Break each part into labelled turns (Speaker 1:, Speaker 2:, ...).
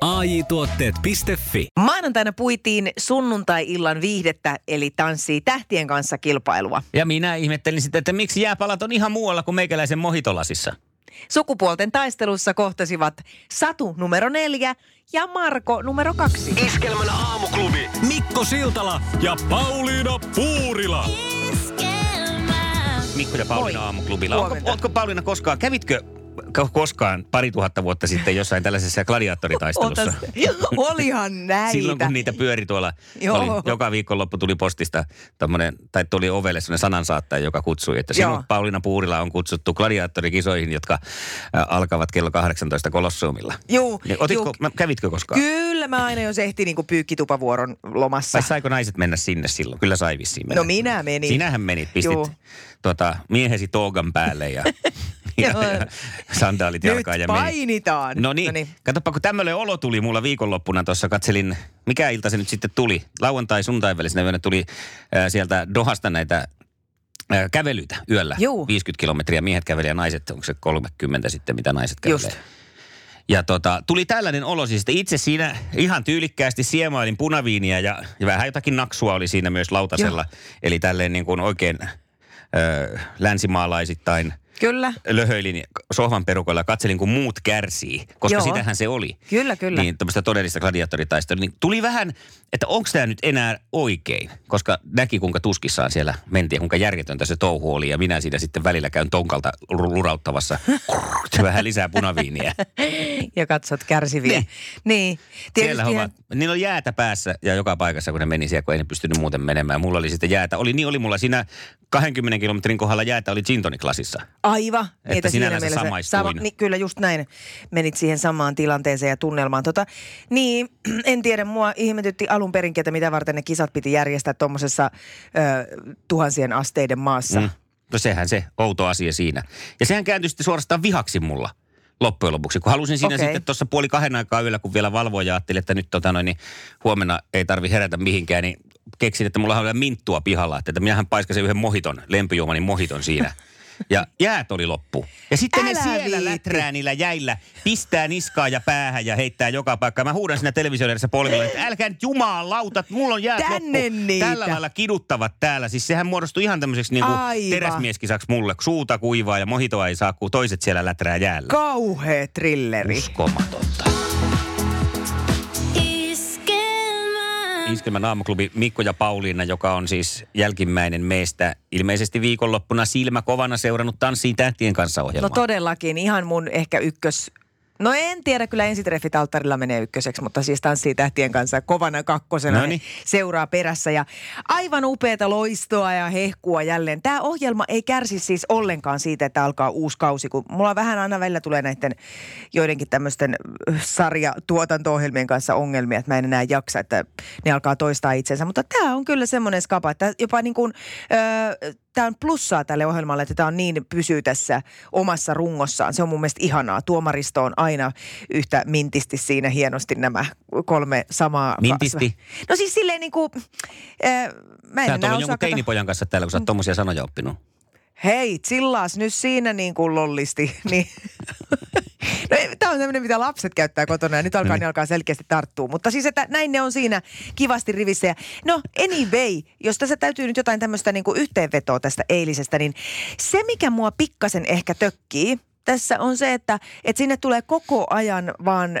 Speaker 1: AJ-tuotteet.fi.
Speaker 2: Maanantaina puitiin sunnuntai-illan viihdettä, eli tanssii tähtien kanssa kilpailua.
Speaker 3: Ja minä ihmettelin sitten, että miksi jääpalat on ihan muualla kuin meikäläisen mohitolasissa.
Speaker 2: Sukupuolten taistelussa kohtasivat Satu numero neljä ja Marko numero kaksi.
Speaker 1: Iskelmän aamuklubi Mikko Siltala ja Pauliina Puurila.
Speaker 3: Mikko ja Pauliina
Speaker 2: Moi.
Speaker 3: aamuklubilla. Onko, onko Pauliina koskaan, kävitkö koskaan pari tuhatta vuotta sitten jossain tällaisessa gladiaattoritaistelussa?
Speaker 2: Otas, olihan näitä.
Speaker 3: Silloin kun niitä pyöri tuolla,
Speaker 2: Joo.
Speaker 3: oli, joka viikonloppu tuli postista tommonen, tai tuli ovelle sellainen sanansaattaja, joka kutsui, että
Speaker 2: Joo.
Speaker 3: sinut Pauliina Puurila on kutsuttu gladiaattorikisoihin, jotka alkavat kello 18 Kolosseumilla.
Speaker 2: Juu,
Speaker 3: Niin, otitko,
Speaker 2: juu.
Speaker 3: mä, kävitkö koskaan?
Speaker 2: Kyllä mä aina jos ehti niinku pyykkitupavuoron lomassa.
Speaker 3: Vai saiko naiset mennä sinne silloin? Kyllä sai vissiin mennä.
Speaker 2: No minä menin.
Speaker 3: Sinähän menit, pistit
Speaker 2: Juu.
Speaker 3: tota, miehesi toogan päälle ja, ja,
Speaker 2: Joo.
Speaker 3: ja sandaalit jalkaan ja
Speaker 2: painitaan.
Speaker 3: No niin, katsoppa kun tämmöinen olo tuli mulla viikonloppuna tuossa, katselin, mikä ilta se nyt sitten tuli. Lauantai, sunnuntai välisenä yönä tuli äh, sieltä Dohasta näitä äh, kävelyitä yöllä.
Speaker 2: Juu.
Speaker 3: 50 kilometriä miehet kävelee ja naiset, onko se 30 sitten, mitä naiset kävelee.
Speaker 2: Just.
Speaker 3: Ja tota, tuli tällainen olo siis, että itse siinä ihan tyylikkäästi siemailin punaviiniä ja, ja vähän jotakin naksua oli siinä myös lautasella. Eli tälleen niin kuin oikein ö, länsimaalaisittain
Speaker 2: Kyllä.
Speaker 3: löhöilin sohvan perukoilla ja katselin, kun muut kärsii, koska
Speaker 2: Joo.
Speaker 3: sitähän se oli.
Speaker 2: Kyllä, kyllä.
Speaker 3: Niin tämmöistä todellista gladiaattoritaistelua. Niin tuli vähän, että onko tämä nyt enää oikein, koska näki kuinka tuskissaan siellä mentiin ja kuinka järjetöntä se touhu oli. Ja minä siinä sitten välillä käyn tonkalta lu- lurauttavassa vähän lisää punaviiniä.
Speaker 2: Ja katsot kärsiviä.
Speaker 3: Niin.
Speaker 2: Niin.
Speaker 3: Siellä homma, niillä oli jäätä päässä ja joka paikassa, kun ne meni siellä, kun ei ne pystynyt muuten menemään. Mulla oli sitten jäätä. Oli, niin oli mulla siinä 20 kilometrin kohdalla jäätä oli gin tonic lasissa.
Speaker 2: Aivan.
Speaker 3: Että sinällänsä samaistuin.
Speaker 2: niin, kyllä just näin. Menit siihen samaan tilanteeseen ja tunnelmaan. Tota, niin, en tiedä, mua ihmetytti alun perinkin, että mitä varten ne kisat piti järjestää tuommoisessa tuhansien asteiden maassa.
Speaker 3: Mm. No sehän se outo asia siinä. Ja sehän kääntyi sitten suorastaan vihaksi mulla loppujen lopuksi. Kun halusin siinä
Speaker 2: Okei.
Speaker 3: sitten tuossa puoli kahden aikaa yöllä, kun vielä valvoja ajatteli, että nyt tota noin, niin huomenna ei tarvi herätä mihinkään, niin keksin, että mulla on vielä minttua pihalla, että, että minähän paiskasin yhden mohiton, lempijuomani mohiton siinä. Ja jäät oli loppu. Ja sitten
Speaker 2: Älä
Speaker 3: ne siellä
Speaker 2: viitti.
Speaker 3: läträä niillä jäillä, pistää niskaa ja päähän ja heittää joka paikkaan. Mä huudan siinä television edessä polvilla, että älkää nyt jumalauta, mulla on jäät
Speaker 2: Tänne
Speaker 3: loppu.
Speaker 2: niitä.
Speaker 3: Tällä lailla kiduttavat täällä. Siis sehän muodostui ihan tämmöiseksi niinku
Speaker 2: Aivan.
Speaker 3: teräsmieskisaksi mulle. Suuta kuivaa ja mohitoa ei saa, kun toiset siellä läträä jäällä.
Speaker 2: Kauhea trilleri.
Speaker 3: Uskomatonta. Iskelmän aamuklubi Mikko ja Pauliina, joka on siis jälkimmäinen meistä ilmeisesti viikonloppuna silmä kovana seurannut Tanssiin tähtien kanssa
Speaker 2: No
Speaker 3: ohjelmaa.
Speaker 2: todellakin, ihan mun ehkä ykkös... No en tiedä, kyllä ensitreffit alttarilla menee ykköseksi, mutta siis tanssii tähtien kanssa kovana kakkosena
Speaker 3: Noniin.
Speaker 2: seuraa perässä. Ja aivan upeata loistoa ja hehkua jälleen. Tämä ohjelma ei kärsi siis ollenkaan siitä, että alkaa uusi kausi, kun mulla vähän aina välillä tulee näiden joidenkin tämmöisten sarjatuotanto-ohjelmien kanssa ongelmia, että mä en enää jaksa, että ne alkaa toistaa itsensä. Mutta tämä on kyllä semmoinen skapa, että jopa niin kuin, öö, tämä on plussaa tälle ohjelmalle, että tämä on niin pysyy tässä omassa rungossaan. Se on mun mielestä ihanaa. Tuomaristo on aina yhtä mintisti siinä hienosti nämä kolme samaa.
Speaker 3: Mintisti?
Speaker 2: No siis silleen niin kuin, öö, mä en
Speaker 3: Sä
Speaker 2: enää osaa
Speaker 3: jonkun teinipojan kanssa täällä, kun sä oot tommosia sanoja oppinut.
Speaker 2: Hei, chillaas nyt siinä niin kuin lollisti. Niin. No, tämä on tämmöinen, mitä lapset käyttää kotona ja nyt alkaa,
Speaker 3: niin.
Speaker 2: alkaa selkeästi tarttua. Mutta siis, että näin ne on siinä kivasti rivissä. Ja, no anyway, jos tässä täytyy nyt jotain tämmöistä niin kuin yhteenvetoa tästä eilisestä, niin se mikä mua pikkasen ehkä tökkii, tässä on se, että, että sinne tulee koko ajan vaan ö,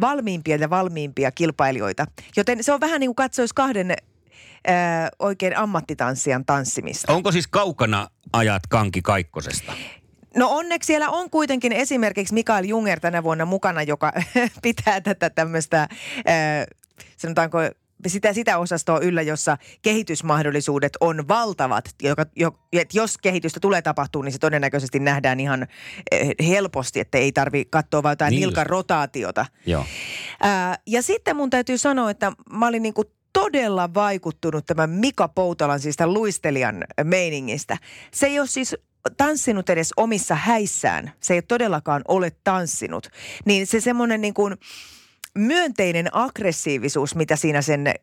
Speaker 2: valmiimpia ja valmiimpia kilpailijoita. Joten se on vähän niin kuin katsoisi kahden ö, oikein ammattitanssijan tanssimista.
Speaker 3: Onko siis kaukana ajat Kanki Kaikkosesta?
Speaker 2: No onneksi siellä on kuitenkin esimerkiksi Mikael Junger tänä vuonna mukana, joka pitää tätä tämmöistä, sanotaanko sitä, sitä osastoa yllä, jossa kehitysmahdollisuudet on valtavat. Joka, jo, et jos kehitystä tulee tapahtuu, niin se todennäköisesti nähdään ihan helposti, että ei tarvi katsoa vain jotain
Speaker 3: Niin
Speaker 2: niin nilkan rotaatiota.
Speaker 3: Joo.
Speaker 2: Ää, ja sitten mun täytyy sanoa, että mä olin niinku todella vaikuttunut tämän Mika Poutalan, siis tämän luistelijan meiningistä. Se ei ole siis tanssinut edes omissa häissään. Se ei todellakaan ole tanssinut. Niin se semmoinen niin kuin myönteinen aggressiivisuus, mitä siinä sen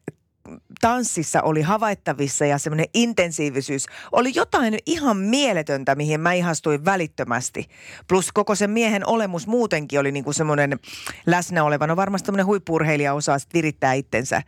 Speaker 2: tanssissa oli havaittavissa ja semmoinen intensiivisyys oli jotain ihan mieletöntä, mihin mä ihastuin välittömästi. Plus koko sen miehen olemus muutenkin oli niinku semmoinen läsnä oleva. No varmasti semmoinen huippurheilija osaa virittää itsensä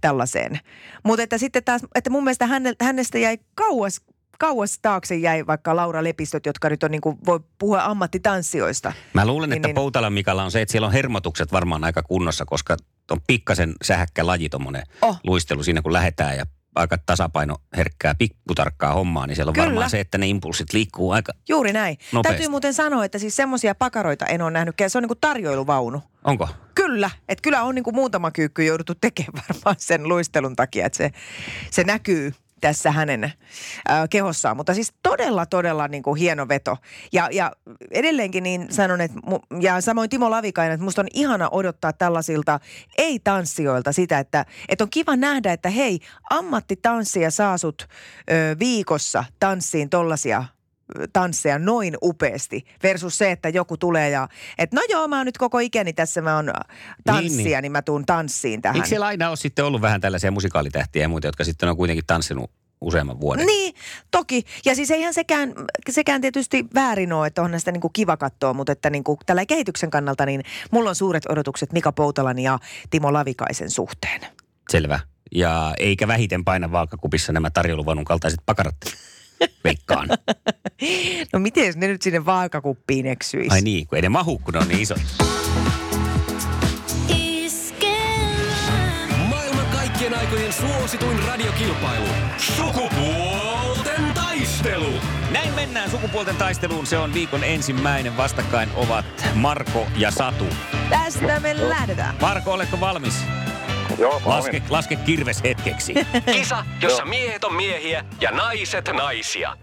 Speaker 2: tällaiseen. Mutta että sitten taas, että mun mielestä hänestä jäi kauas kauas taakse jäi vaikka Laura Lepistöt, jotka nyt on niin kuin, voi puhua ammattitanssijoista.
Speaker 3: Mä luulen,
Speaker 2: niin,
Speaker 3: että niin, Poutala Mikalla on se, että siellä on hermotukset varmaan aika kunnossa, koska on pikkasen sähäkkä laji tuommoinen oh. luistelu siinä, kun lähetään ja aika tasapaino herkkää, pikkutarkkaa hommaa, niin siellä on Kyllä. varmaan se, että ne impulssit liikkuu aika
Speaker 2: Juuri näin. Nopeasti. Täytyy muuten sanoa, että siis semmoisia pakaroita en ole nähnyt. Se on niin kuin tarjoiluvaunu.
Speaker 3: Onko?
Speaker 2: Kyllä. Että kyllä on niin kuin muutama kyykky jouduttu tekemään varmaan sen luistelun takia, että se, se näkyy tässä hänen kehossaan. Mutta siis todella, todella niin kuin hieno veto. Ja, ja edelleenkin niin sanon, että, ja samoin Timo Lavikainen, että musta on ihana odottaa tällaisilta ei-tanssijoilta sitä, että, että on kiva nähdä, että hei, ammattitanssija saa sut ö, viikossa tanssiin tollasia tansseja noin upeasti versus se, että joku tulee ja, että no joo, mä oon nyt koko ikäni tässä, mä oon tanssia, niin, niin. niin mä tuun tanssiin tähän.
Speaker 3: Eikö siellä aina ole sitten ollut vähän tällaisia musikaalitähtiä ja muita, jotka sitten on kuitenkin tanssinut useamman vuoden.
Speaker 2: Niin, toki. Ja siis eihän sekään, sekään tietysti väärin ole, että onhan sitä niin kuin kiva katsoa, mutta että niin kuin tällä kehityksen kannalta, niin mulla on suuret odotukset Mika Poutalan ja Timo Lavikaisen suhteen.
Speaker 3: Selvä. Ja eikä vähiten paina vaakakupissa nämä tarjouluvanun kaltaiset pakarat. Veikkaan.
Speaker 2: no miten ne nyt sinne vaakakuppiin eksyisi?
Speaker 3: Ai niin, kun ei ne mahu, kun ne on niin iso.
Speaker 1: Maailman kaikkien aikojen suosituin radiokilpailu. Sukupuolten taistelu.
Speaker 3: Näin mennään sukupuolten taisteluun. Se on viikon ensimmäinen. Vastakkain ovat Marko ja Satu.
Speaker 2: Tästä me lähdetään.
Speaker 3: Marko, oletko valmis?
Speaker 4: Joo,
Speaker 3: laske, laske kirves hetkeksi.
Speaker 1: Kisa, jossa miehet on miehiä ja naiset naisia.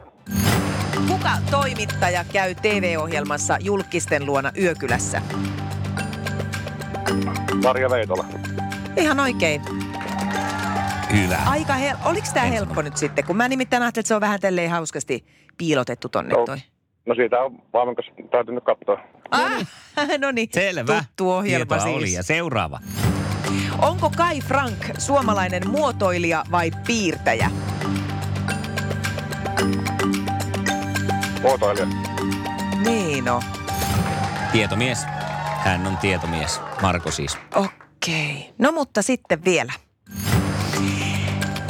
Speaker 2: Kuka toimittaja käy TV-ohjelmassa julkisten luona Yökylässä?
Speaker 4: Marja Veitola.
Speaker 2: Ihan oikein.
Speaker 3: Hyvä.
Speaker 2: Aika hel- Oliko tämä helppo nyt sitten? Kun mä nimittäin ajattelin, että se on vähän tälleen hauskasti piilotettu tonne
Speaker 4: no,
Speaker 2: toi.
Speaker 4: No siitä on vaan täytynyt katsoa.
Speaker 2: Ah, no niin.
Speaker 3: Selvä.
Speaker 2: Tuttu ohjelma siis.
Speaker 3: oli. Ja seuraava.
Speaker 2: Onko Kai Frank suomalainen muotoilija vai piirtäjä?
Speaker 4: Muotoilija.
Speaker 2: Niin no.
Speaker 3: Tietomies. Hän on tietomies. Marko siis.
Speaker 2: Okei. Okay. No mutta sitten vielä.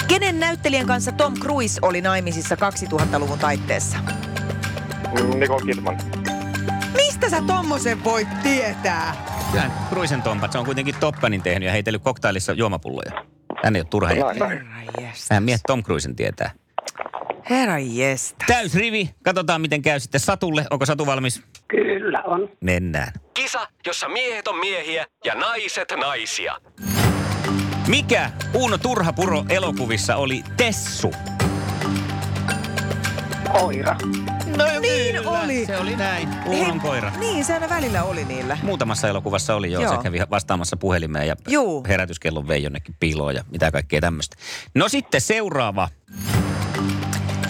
Speaker 2: Kenen näyttelijän kanssa Tom Cruise oli naimisissa 2000-luvun taitteessa?
Speaker 4: Nicole Kidman.
Speaker 2: Mistä sä tommosen voit tietää?
Speaker 3: Kyllä Cruisen Tompat, se on kuitenkin Toppanin tehnyt ja heitellyt koktailissa juomapulloja. Hän ei ole turha Hän mies Tom Cruisen tietää.
Speaker 2: Herra jestä.
Speaker 3: rivi. Katsotaan, miten käy sitten Satulle. Onko Satu valmis?
Speaker 5: Kyllä on.
Speaker 3: Mennään.
Speaker 1: Kisa, jossa miehet on miehiä ja naiset naisia.
Speaker 3: Mikä Uno Turhapuro elokuvissa oli Tessu?
Speaker 5: Koira.
Speaker 2: No niin kyllä, oli.
Speaker 3: Se oli näin. Uunon koira.
Speaker 2: Niin, se aina välillä oli niillä.
Speaker 3: Muutamassa elokuvassa oli jo. joo. Se kävi vastaamassa puhelimeen ja Juu. herätyskellon vei jonnekin piiloon ja mitä kaikkea tämmöistä. No sitten seuraava.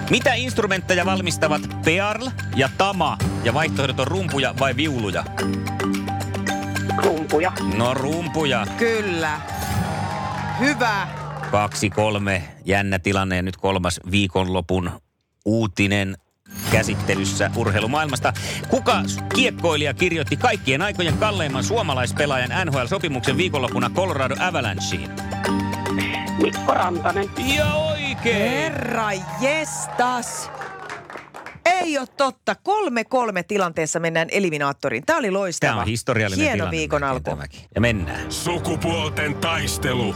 Speaker 3: Mitä instrumentteja valmistavat Pearl ja Tama ja vaihtoehdot on rumpuja vai viuluja?
Speaker 5: Rumpuja.
Speaker 3: No rumpuja.
Speaker 2: Kyllä. Hyvä.
Speaker 3: Kaksi, kolme. Jännä tilanne ja nyt kolmas viikonlopun uutinen käsittelyssä urheilumaailmasta. Kuka kiekkoilija kirjoitti kaikkien aikojen kalleimman suomalaispelaajan NHL-sopimuksen viikonloppuna Colorado Avalancheen?
Speaker 5: Mikko Rantanen.
Speaker 3: Ja oikein!
Speaker 2: Herra jestas! Ei ole totta. Kolme kolme tilanteessa mennään eliminaattoriin. Tämä oli loistava.
Speaker 3: Tämä on historiallinen
Speaker 2: Hieno
Speaker 3: tilanne.
Speaker 2: viikon alku.
Speaker 3: Ja mennään.
Speaker 1: Sukupuolten taistelu.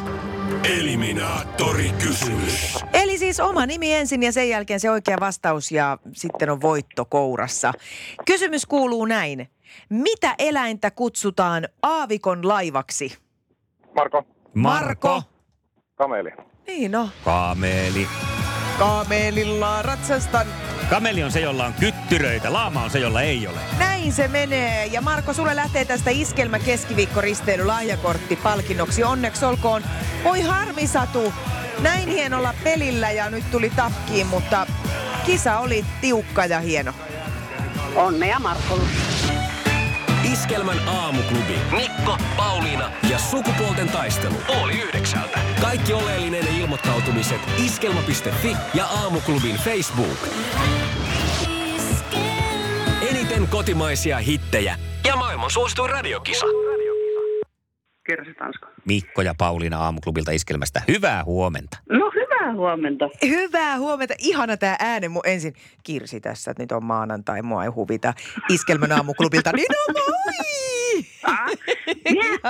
Speaker 1: Eliminaattorikysymys.
Speaker 2: Eli siis oma nimi ensin ja sen jälkeen se oikea vastaus ja sitten on voitto kourassa. Kysymys kuuluu näin. Mitä eläintä kutsutaan aavikon laivaksi?
Speaker 4: Marko.
Speaker 2: Marko.
Speaker 4: Kameli.
Speaker 2: Niin no.
Speaker 3: Kameli.
Speaker 2: Kamelilla ratsastan.
Speaker 3: Kameli on se, jolla on kyttyröitä. Laama on se, jolla ei ole.
Speaker 2: Näin se menee. Ja Marko, sulle lähtee tästä iskelmä keskiviikko risteily lahjakortti palkinnoksi. Onneksi olkoon. Oi harmi Satu. Näin hienolla pelillä ja nyt tuli takkiin, mutta kisa oli tiukka ja hieno.
Speaker 5: Onnea Markolle.
Speaker 1: Iskelmän aamuklubi. Mikko, Pauliina ja sukupuolten taistelu. Oli yhdeksältä. Kaikki oleellinen ilmoittautumiset iskelma.fi ja aamuklubin Facebook. Eniten kotimaisia hittejä ja maailman suosituin radiokisa.
Speaker 5: Kirsi Tansko.
Speaker 3: Mikko ja Pauliina aamuklubilta iskelmästä. Hyvää huomenta.
Speaker 5: No hyvää huomenta.
Speaker 2: Hyvää huomenta. Ihana tämä ääne mun ensin. Kirsi tässä, että nyt on maanantai, mua ei huvita. Iskelmän aamuklubilta. Niin on moi!
Speaker 5: Ah,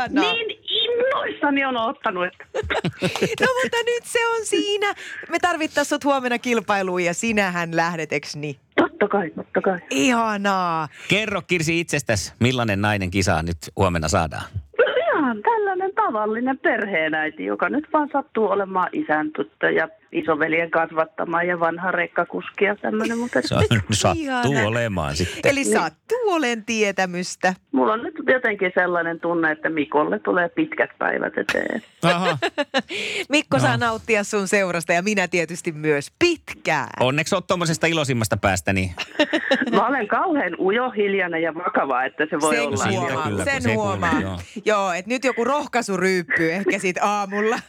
Speaker 5: minä niin innoissani on ottanut, että
Speaker 2: No mutta nyt se on siinä. Me tarvittaisiin sut huomenna kilpailuun ja sinähän lähdet, eks niin?
Speaker 5: totta kai, totta kai.
Speaker 2: Ihanaa.
Speaker 3: Kerro Kirsi itsestäsi, millainen nainen kisaa nyt huomenna saadaan?
Speaker 5: No ihan tällainen tavallinen perheenäiti, joka nyt vaan sattuu olemaan isän tyttö ja isoveljen kasvattama ja vanha rekkakuski ja tämmöinen. Mutta
Speaker 3: Se on, sattuu
Speaker 2: Ihana.
Speaker 3: olemaan sitten.
Speaker 2: Eli sattuu olen tietämystä.
Speaker 5: mulla on nyt jotenkin sellainen tunne, että Mikolle tulee pitkät päivät eteen.
Speaker 3: Aha.
Speaker 2: Mikko
Speaker 3: No.
Speaker 2: saa nauttia sun seurasta ja minä tietysti myös pitkään.
Speaker 3: Onneksi oot tuommoisesta ilosimmasta päästä, niin
Speaker 5: Mä olen kauhean ujo, hiljainen ja vakava, että se voi
Speaker 2: sen
Speaker 5: olla.
Speaker 3: Siitä
Speaker 2: huomaa,
Speaker 3: kyllä,
Speaker 2: sen
Speaker 3: se
Speaker 2: huomaa.
Speaker 3: joo.
Speaker 2: joo. että nyt joku rohkaisu ryyppyy ehkä siitä aamulla.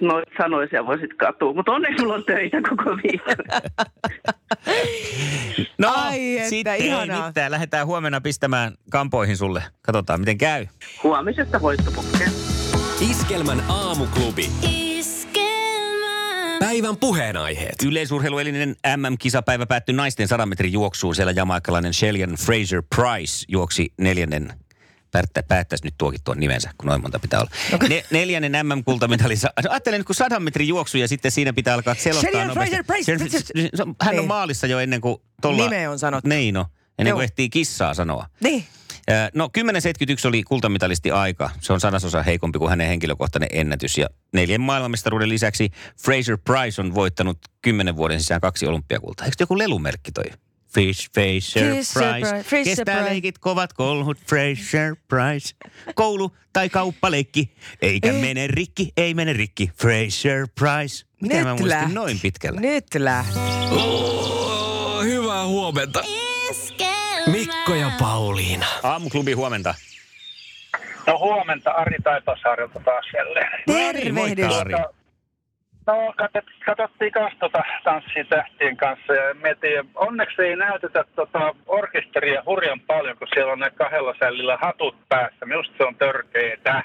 Speaker 5: Noit sanoisia voisit katua, mutta onneksi mulla on töitä koko viikko.
Speaker 3: No,
Speaker 2: Ai että,
Speaker 3: sitten ei
Speaker 2: ihanaa.
Speaker 3: mitään. Lähdetään huomenna pistämään kampoihin sulle. Katsotaan, miten käy.
Speaker 5: Huomisesta voittopukkeen.
Speaker 1: Iskelmän aamuklubi. Päivän puheenaiheet.
Speaker 3: Yleisurheiluelinen MM-kisapäivä päättyi naisten 100 metrin juoksuun. Siellä jamaikkalainen Shellian Fraser Price juoksi neljännen päättäisi nyt tuokin tuon nimensä, kun noin monta pitää olla. Ne, neljännen MM-kultamitalin. sa- Ajattelen nyt, kun sadan metrin juoksu ja sitten siinä pitää alkaa selostaa nopeasti. Hän on
Speaker 2: Niin.
Speaker 3: maalissa jo ennen kuin tuolla...
Speaker 2: Nime on sanottu.
Speaker 3: Niin no, ennen
Speaker 2: Joo.
Speaker 3: kuin ehtii kissaa sanoa.
Speaker 2: Niin.
Speaker 3: No 10.71 oli kultamitalisti aika. Se on sadasosa heikompi kuin hänen henkilökohtainen ennätys. Ja neljän maailmanmestaruuden lisäksi Fraser Price on voittanut kymmenen vuoden sisään kaksi olympiakultaa. Eikö joku lelumerkki toi? Fish Fraser
Speaker 2: Fisher
Speaker 3: Price.
Speaker 2: Price, Fisher
Speaker 3: Kestää
Speaker 2: Price.
Speaker 3: leikit kovat kolhut Fraser Price. Koulu tai kauppaleikki. Eikä
Speaker 2: Ei.
Speaker 3: mene rikki, ei mene rikki. Fraser Price. Miten mä muistin
Speaker 2: lähti.
Speaker 3: noin pitkälle?
Speaker 2: Nyt lähti.
Speaker 1: Oh, hyvää huomenta. Mikko ja Pauliina.
Speaker 3: Aamuklubi huomenta.
Speaker 6: No huomenta Ari Taipasaarilta taas jälleen.
Speaker 2: Tervehdys.
Speaker 3: Moikka, Ari.
Speaker 6: No katsot, katsottiin kanssa tota tanssia tähtien kanssa ja mietin, onneksi ei näytetä tota orkesteria hurjan paljon, kun siellä on ne kahdella sällillä hatut päässä. Minusta se on törkeetä.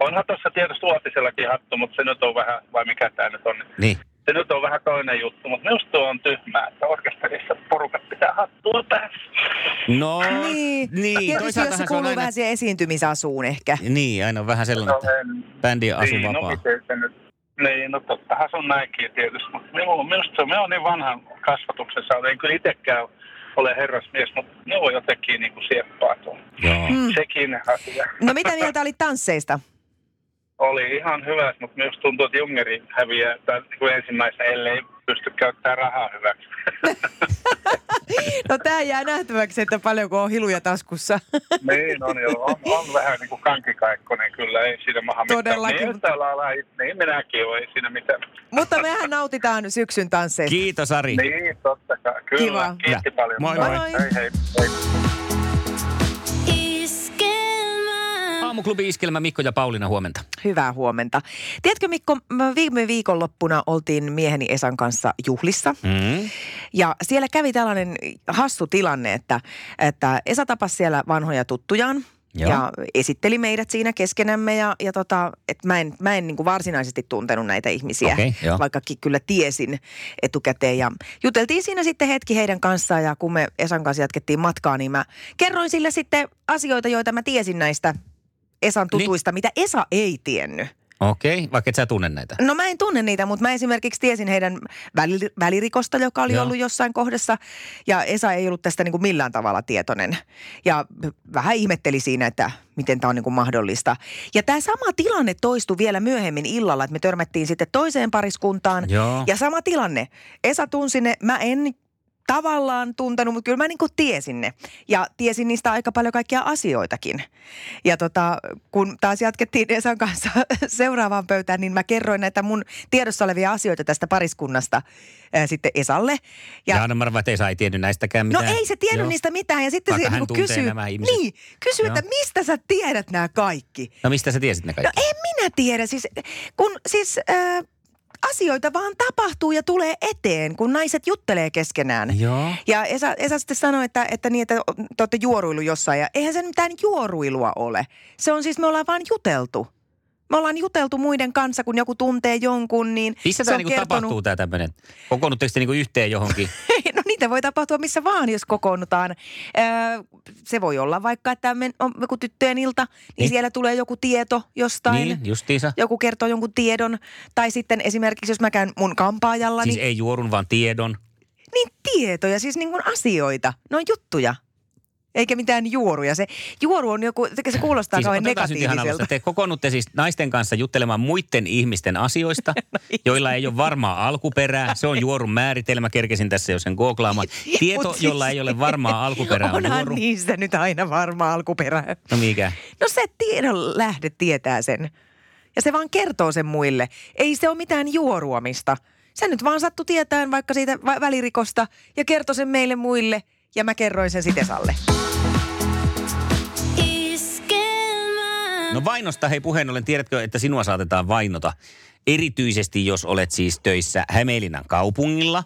Speaker 6: Onhan tuossa tietysti Uotisellakin hattu, mutta se nyt on vähän, vai mikä tämä nyt on,
Speaker 3: Niin.
Speaker 6: se nyt on vähän toinen juttu, mutta minusta tuo on tyhmää, että orkesterissa porukat pitää hattua päässä.
Speaker 3: No,
Speaker 2: Niin.
Speaker 3: niin.
Speaker 2: Tietysti jos se kuuluu
Speaker 3: aina-
Speaker 2: vähän siihen esiintymisasuun ehkä.
Speaker 3: Niin, aina on vähän sellainen, että
Speaker 6: en-
Speaker 3: bändi asu
Speaker 6: niin, no
Speaker 3: vapaa.
Speaker 6: miten se nyt? Niin, no tottahan se on näinkin tietysti, mutta minulla, minusta se on, minä olen niin vanhan kasvatuksessa, en kyllä itsekään ole herrasmies, mutta ne on jotenkin niin kuin sieppaa tuon.
Speaker 2: Mm.
Speaker 6: Sekin asia.
Speaker 2: No mitä mieltä oli tansseista?
Speaker 6: Oli ihan hyvä, mutta myös tuntuu, että Jungeri häviää tai niin kuin ensimmäisenä, ellei pysty käyttämään rahaa hyväksi.
Speaker 2: No tää jää nähtäväksi, että paljonko on hiluja taskussa.
Speaker 6: niin on joo, on, on vähän niin kuin kankikaikkonen kyllä, ei siinä maha mitään.
Speaker 2: Todellakin,
Speaker 6: Niin, lailla, niin minäkin olen, ei siinä mitään.
Speaker 2: Mutta mehän nautitaan syksyn tansseista.
Speaker 3: Kiitos Ari.
Speaker 6: Niin, totta kai. Kyllä,
Speaker 2: Kiva.
Speaker 6: kiitti
Speaker 3: Ja.
Speaker 6: paljon.
Speaker 3: Moi,
Speaker 2: moi.
Speaker 6: Hei, hei. hei.
Speaker 3: Aamuklubi Iskelmä Mikko ja Pauliina huomenta.
Speaker 2: Hyvää huomenta. Tiedätkö Mikko, viime viikonloppuna oltiin mieheni Esan kanssa juhlissa.
Speaker 3: Mm.
Speaker 2: Ja siellä kävi tällainen hassu tilanne, että, että Esa tapasi siellä vanhoja tuttujaan.
Speaker 3: Joo.
Speaker 2: Ja esitteli meidät siinä keskenämme ja, ja tota, et mä en, mä en niin varsinaisesti tuntenut näitä ihmisiä,
Speaker 3: joo.
Speaker 2: vaikkakin kyllä tiesin etukäteen. Ja juteltiin siinä sitten hetki heidän kanssaan ja kun me Esan kanssa jatkettiin matkaa, niin mä kerroin sille sitten asioita, joita mä tiesin näistä Esan
Speaker 3: Niin.
Speaker 2: tutuista, mitä Esa ei tiennyt.
Speaker 3: Okei, vaikka et sä tunne näitä.
Speaker 2: No mä en tunne niitä, mutta mä esimerkiksi tiesin heidän väli, välirikosta, joka oli
Speaker 3: Joo.
Speaker 2: ollut jossain kohdassa. Ja Esa ei ollut tästä niin kuin millään tavalla tietoinen. Ja vähän ihmetteli siinä, että miten tämä on niin kuin mahdollista. Ja tämä sama tilanne toistui vielä myöhemmin illalla, että me törmättiin sitten toiseen pariskuntaan.
Speaker 3: Joo.
Speaker 2: Ja sama tilanne. Esa tunsi ne, mä en tavallaan tuntenut, mutta kyllä mä niin kuin tiesin ne. Ja tiesin niistä aika paljon kaikkia asioitakin. Ja tota, kun taas jatkettiin Esan kanssa seuraavaan pöytään, niin mä kerroin näitä mun tiedossa olevia asioita tästä pariskunnasta ää, sitten Esalle.
Speaker 3: Ja, ja Anna että Esa ei tiennyt näistäkään mitään.
Speaker 2: No ei se tiennyt
Speaker 3: Joo.
Speaker 2: niistä mitään. Ja sitten
Speaker 3: Vaikka
Speaker 2: se niin kysyy,
Speaker 3: nämä
Speaker 2: niin, kysyy, että mistä sä tiedät nämä kaikki?
Speaker 3: No mistä sä tiesit ne
Speaker 2: No
Speaker 3: kaikki?
Speaker 2: en minä tiedä. Siis, kun siis äh, asioita vaan tapahtuu ja tulee eteen, kun naiset juttelee keskenään.
Speaker 3: Joo.
Speaker 2: Ja Esa, Esa sitten sanoi, että, että, niin, että te olette juoruilu jossain. Ja eihän se mitään juoruilua ole. Se on siis, me ollaan vaan juteltu. Me ollaan juteltu muiden kanssa, kun joku tuntee jonkun, niin
Speaker 3: Missä
Speaker 2: se
Speaker 3: tämä
Speaker 2: on
Speaker 3: niinku
Speaker 2: kertonut...
Speaker 3: tapahtuu tämä tämmöinen? Kokoonnutteko te niinku yhteen johonkin?
Speaker 2: niitä voi tapahtua missä vaan, jos kokoonnutaan. Öö, se voi olla vaikka, että men, on joku tyttöjen ilta, niin,
Speaker 3: Niin.
Speaker 2: siellä tulee joku tieto jostain.
Speaker 3: niin, justiinsa.
Speaker 2: Joku kertoo jonkun tiedon. Tai sitten esimerkiksi, jos mä käyn mun kampaajalla,
Speaker 3: Siis
Speaker 2: niin,
Speaker 3: ei juorun, vaan tiedon.
Speaker 2: niin tietoja, siis niin kuin asioita. Ne on juttuja. Eikä mitään juoruja. Se juoru on joku, se kuulostaa
Speaker 3: Siis
Speaker 2: kauhean negatiiviselta.
Speaker 3: Te kokoonnutte siis naisten kanssa juttelemaan muiden ihmisten asioista,
Speaker 2: No
Speaker 3: joilla ei ole varmaa alkuperää. Se on juorun määritelmä. Kerkesin tässä jo sen googlaamaan. Tieto,
Speaker 2: siis-
Speaker 3: jolla ei ole varmaa alkuperää on
Speaker 2: Onhan
Speaker 3: juoru.
Speaker 2: niistä nyt aina varma alkuperä.
Speaker 3: No mikä?
Speaker 2: No se tiedon lähde tietää sen. Ja se vaan kertoo sen muille. Ei se ole mitään juoruamista. Se nyt vaan sattui tietään vaikka siitä välirikosta ja kertoi sen meille muille. Ja mä kerroin sen sitten
Speaker 3: No vainosta, hei puheen ollen, tiedätkö, että sinua saatetaan vainota? Erityisesti, jos olet siis töissä Hämeenlinnan kaupungilla,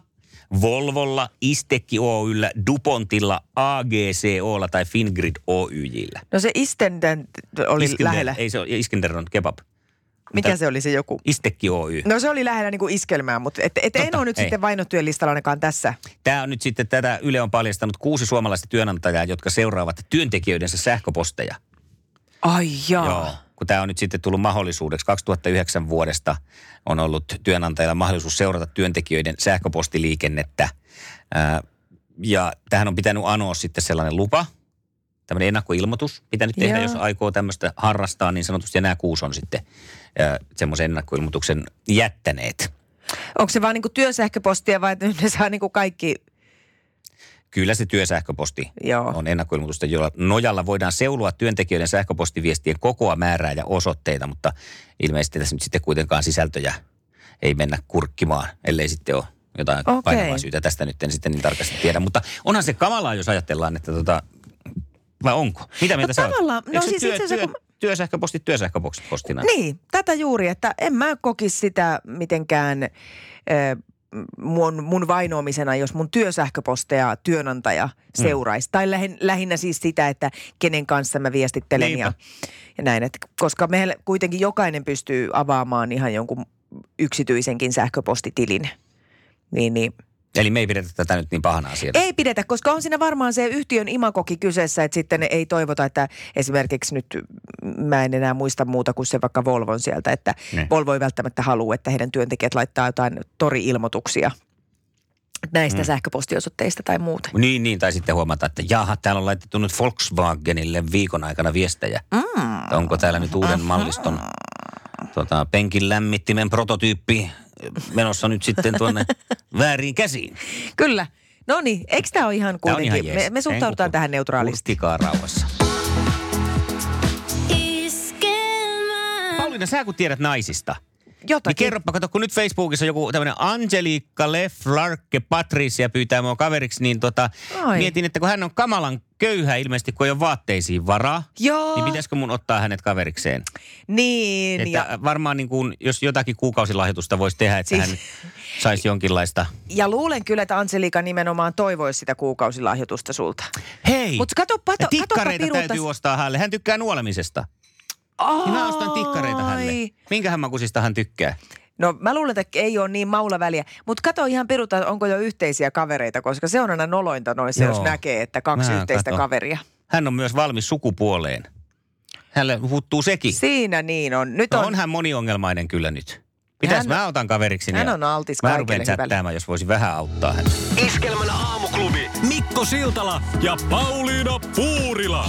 Speaker 3: Volvolla, Istekki Oyllä, Dupontilla, AGCOlla tai Fingrid Oyjillä.
Speaker 2: No se Istenden oli
Speaker 3: Iskender,
Speaker 2: lähellä.
Speaker 3: Ei se ole, Iskender on kebab.
Speaker 2: Mikä se oli se joku?
Speaker 3: Istekki Oy.
Speaker 2: No se oli lähellä niin kuin iskelmää, mutta et, et en
Speaker 3: Totta,
Speaker 2: ole nyt
Speaker 3: ei.
Speaker 2: sitten vainottujen listalla ainakaan tässä.
Speaker 3: Tämä on nyt sitten, tätä Yle on paljastanut kuusi suomalaista työnantajaa, jotka seuraavat työntekijöidensä sähköposteja.
Speaker 2: Ai jaa.
Speaker 3: Joo. Kun tämä on nyt sitten tullut mahdollisuudeksi. 2009 vuodesta on ollut työnantajalla mahdollisuus seurata työntekijöiden sähköpostiliikennettä. Ja tähän on pitänyt anoa sitten sellainen lupa, tämmöinen ennakkoilmoitus pitänyt tehdä,
Speaker 2: Joo.
Speaker 3: jos aikoo tämmöistä harrastaa, niin sanotusti. Ja nämä kuusi on sitten semmoisen ennakkoilmoituksen jättäneet.
Speaker 2: Onko se vaan niin työsähköpostia vai että ne saa niin kaikki?
Speaker 3: Kyllä se työsähköposti
Speaker 2: Joo.
Speaker 3: on ennakkoilmoitusta, jolla nojalla voidaan seulua työntekijöiden sähköpostiviestien kokoa, määrää ja osoitteita, mutta ilmeisesti tässä nyt sitten kuitenkaan sisältöjä ei mennä kurkkimaan, ellei sitten ole jotain okay. painavaa syytä. Tästä nyt en sitten niin tarkasti tiedä, mutta onhan se kamalaa, jos ajatellaan, että tota, vai onko? Mitä mieltä sä oot?
Speaker 2: tavallaan, no
Speaker 3: Eikö se
Speaker 2: siis
Speaker 3: työ,
Speaker 2: itse
Speaker 3: työ,
Speaker 2: kun-
Speaker 3: työsähköpostit työsähköpostina?
Speaker 2: Niin, tätä juuri, että en mä kokisi sitä mitenkään mun, mun vainoamisena, jos mun työsähköposteja työnantaja
Speaker 3: Mm.
Speaker 2: seuraisi. Tai lähin, lähinnä siis sitä, että kenen kanssa mä viestittelen ja, ja näin. Et koska meillä kuitenkin jokainen pystyy avaamaan ihan jonkun yksityisenkin sähköpostitilin. Niin, niin.
Speaker 3: Eli me ei pidetä tätä nyt niin pahana asiana.
Speaker 2: Ei pidetä, koska on siinä varmaan se yhtiön imakoki kyseessä, että sitten ei toivota, että esimerkiksi nyt mä en enää muista muuta kuin se vaikka Volvon sieltä, että
Speaker 3: Ne.
Speaker 2: Volvo ei välttämättä halua, että heidän työntekijät laittaa jotain tori-ilmoituksia näistä mm. sähköpostiosoitteista tai muuta.
Speaker 3: Niin, niin, tai sitten huomata, että jaha, täällä on laitettu nyt Volkswagenille viikon aikana viestejä. Mm. Onko täällä nyt uuden malliston tota, penkin lämmittimen prototyyppi menossa nyt sitten tuonne väärin käsiin?
Speaker 2: Kyllä. No niin, eikö tämä ole ihan
Speaker 3: Tää on
Speaker 2: kuitenkin,
Speaker 3: ihan jees.
Speaker 2: me, me suhtaudutaan tähän neutraalisti.
Speaker 3: Kurkkikaa rauhassa. Pauliina, sä kun tiedät naisista, niin
Speaker 2: Jotakin.
Speaker 3: kerropa, kato, kun nyt Facebookissa on joku tämmöinen Angelica Leflarke Patricia pyytää mua kaveriksi, niin tota,
Speaker 2: Ai.
Speaker 3: mietin, että kun hän on kamalan köyhä ilmeisesti, kun ei ole vaatteisiin varaa,
Speaker 2: Joo,
Speaker 3: niin pitäisikö mun ottaa hänet kaverikseen?
Speaker 2: niin.
Speaker 3: Että
Speaker 2: Ja,
Speaker 3: varmaan niin kuin, jos jotakin kuukausilahjoitusta voisi tehdä, että
Speaker 2: Siis-
Speaker 3: hän saisi jonkinlaista...
Speaker 2: ja luulen kyllä, että Anselika nimenomaan toivoisi sitä kuukausilahjoitusta sulta.
Speaker 3: Hei!
Speaker 2: Mutta katoppa,
Speaker 3: ja
Speaker 2: katoppa
Speaker 3: tikkareita täytyy ostaa hänelle. Hän tykkää nuolemisesta. Niin mä ostan tikkareita hänelle.
Speaker 2: Ai.
Speaker 3: Minkä makuisista hän tykkää?
Speaker 2: No mä luulen, että ei ole niin maulla väliä. Mutta kato ihan piruta, onko jo yhteisiä kavereita, koska se on aina nolointa noissa,
Speaker 3: Joo.
Speaker 2: jos näkee, että kaksi
Speaker 3: Mä
Speaker 2: yhteistä
Speaker 3: katon.
Speaker 2: kaveria.
Speaker 3: Hän on myös valmis sukupuoleen. Hänelle huuttuu sekin.
Speaker 2: Siinä niin on. Nyt
Speaker 3: No
Speaker 2: on,
Speaker 3: on hän moniongelmainen kyllä nyt. Pitäis
Speaker 2: Hän-
Speaker 3: mä otan kaveriksi.
Speaker 2: hän on altis
Speaker 3: Mä
Speaker 2: kaikelle
Speaker 3: rupean chattaamaan, jos voisin vähän auttaa häntä.
Speaker 1: Iskelmän aamuklubi Mikko Siltala ja Pauliina Puurila.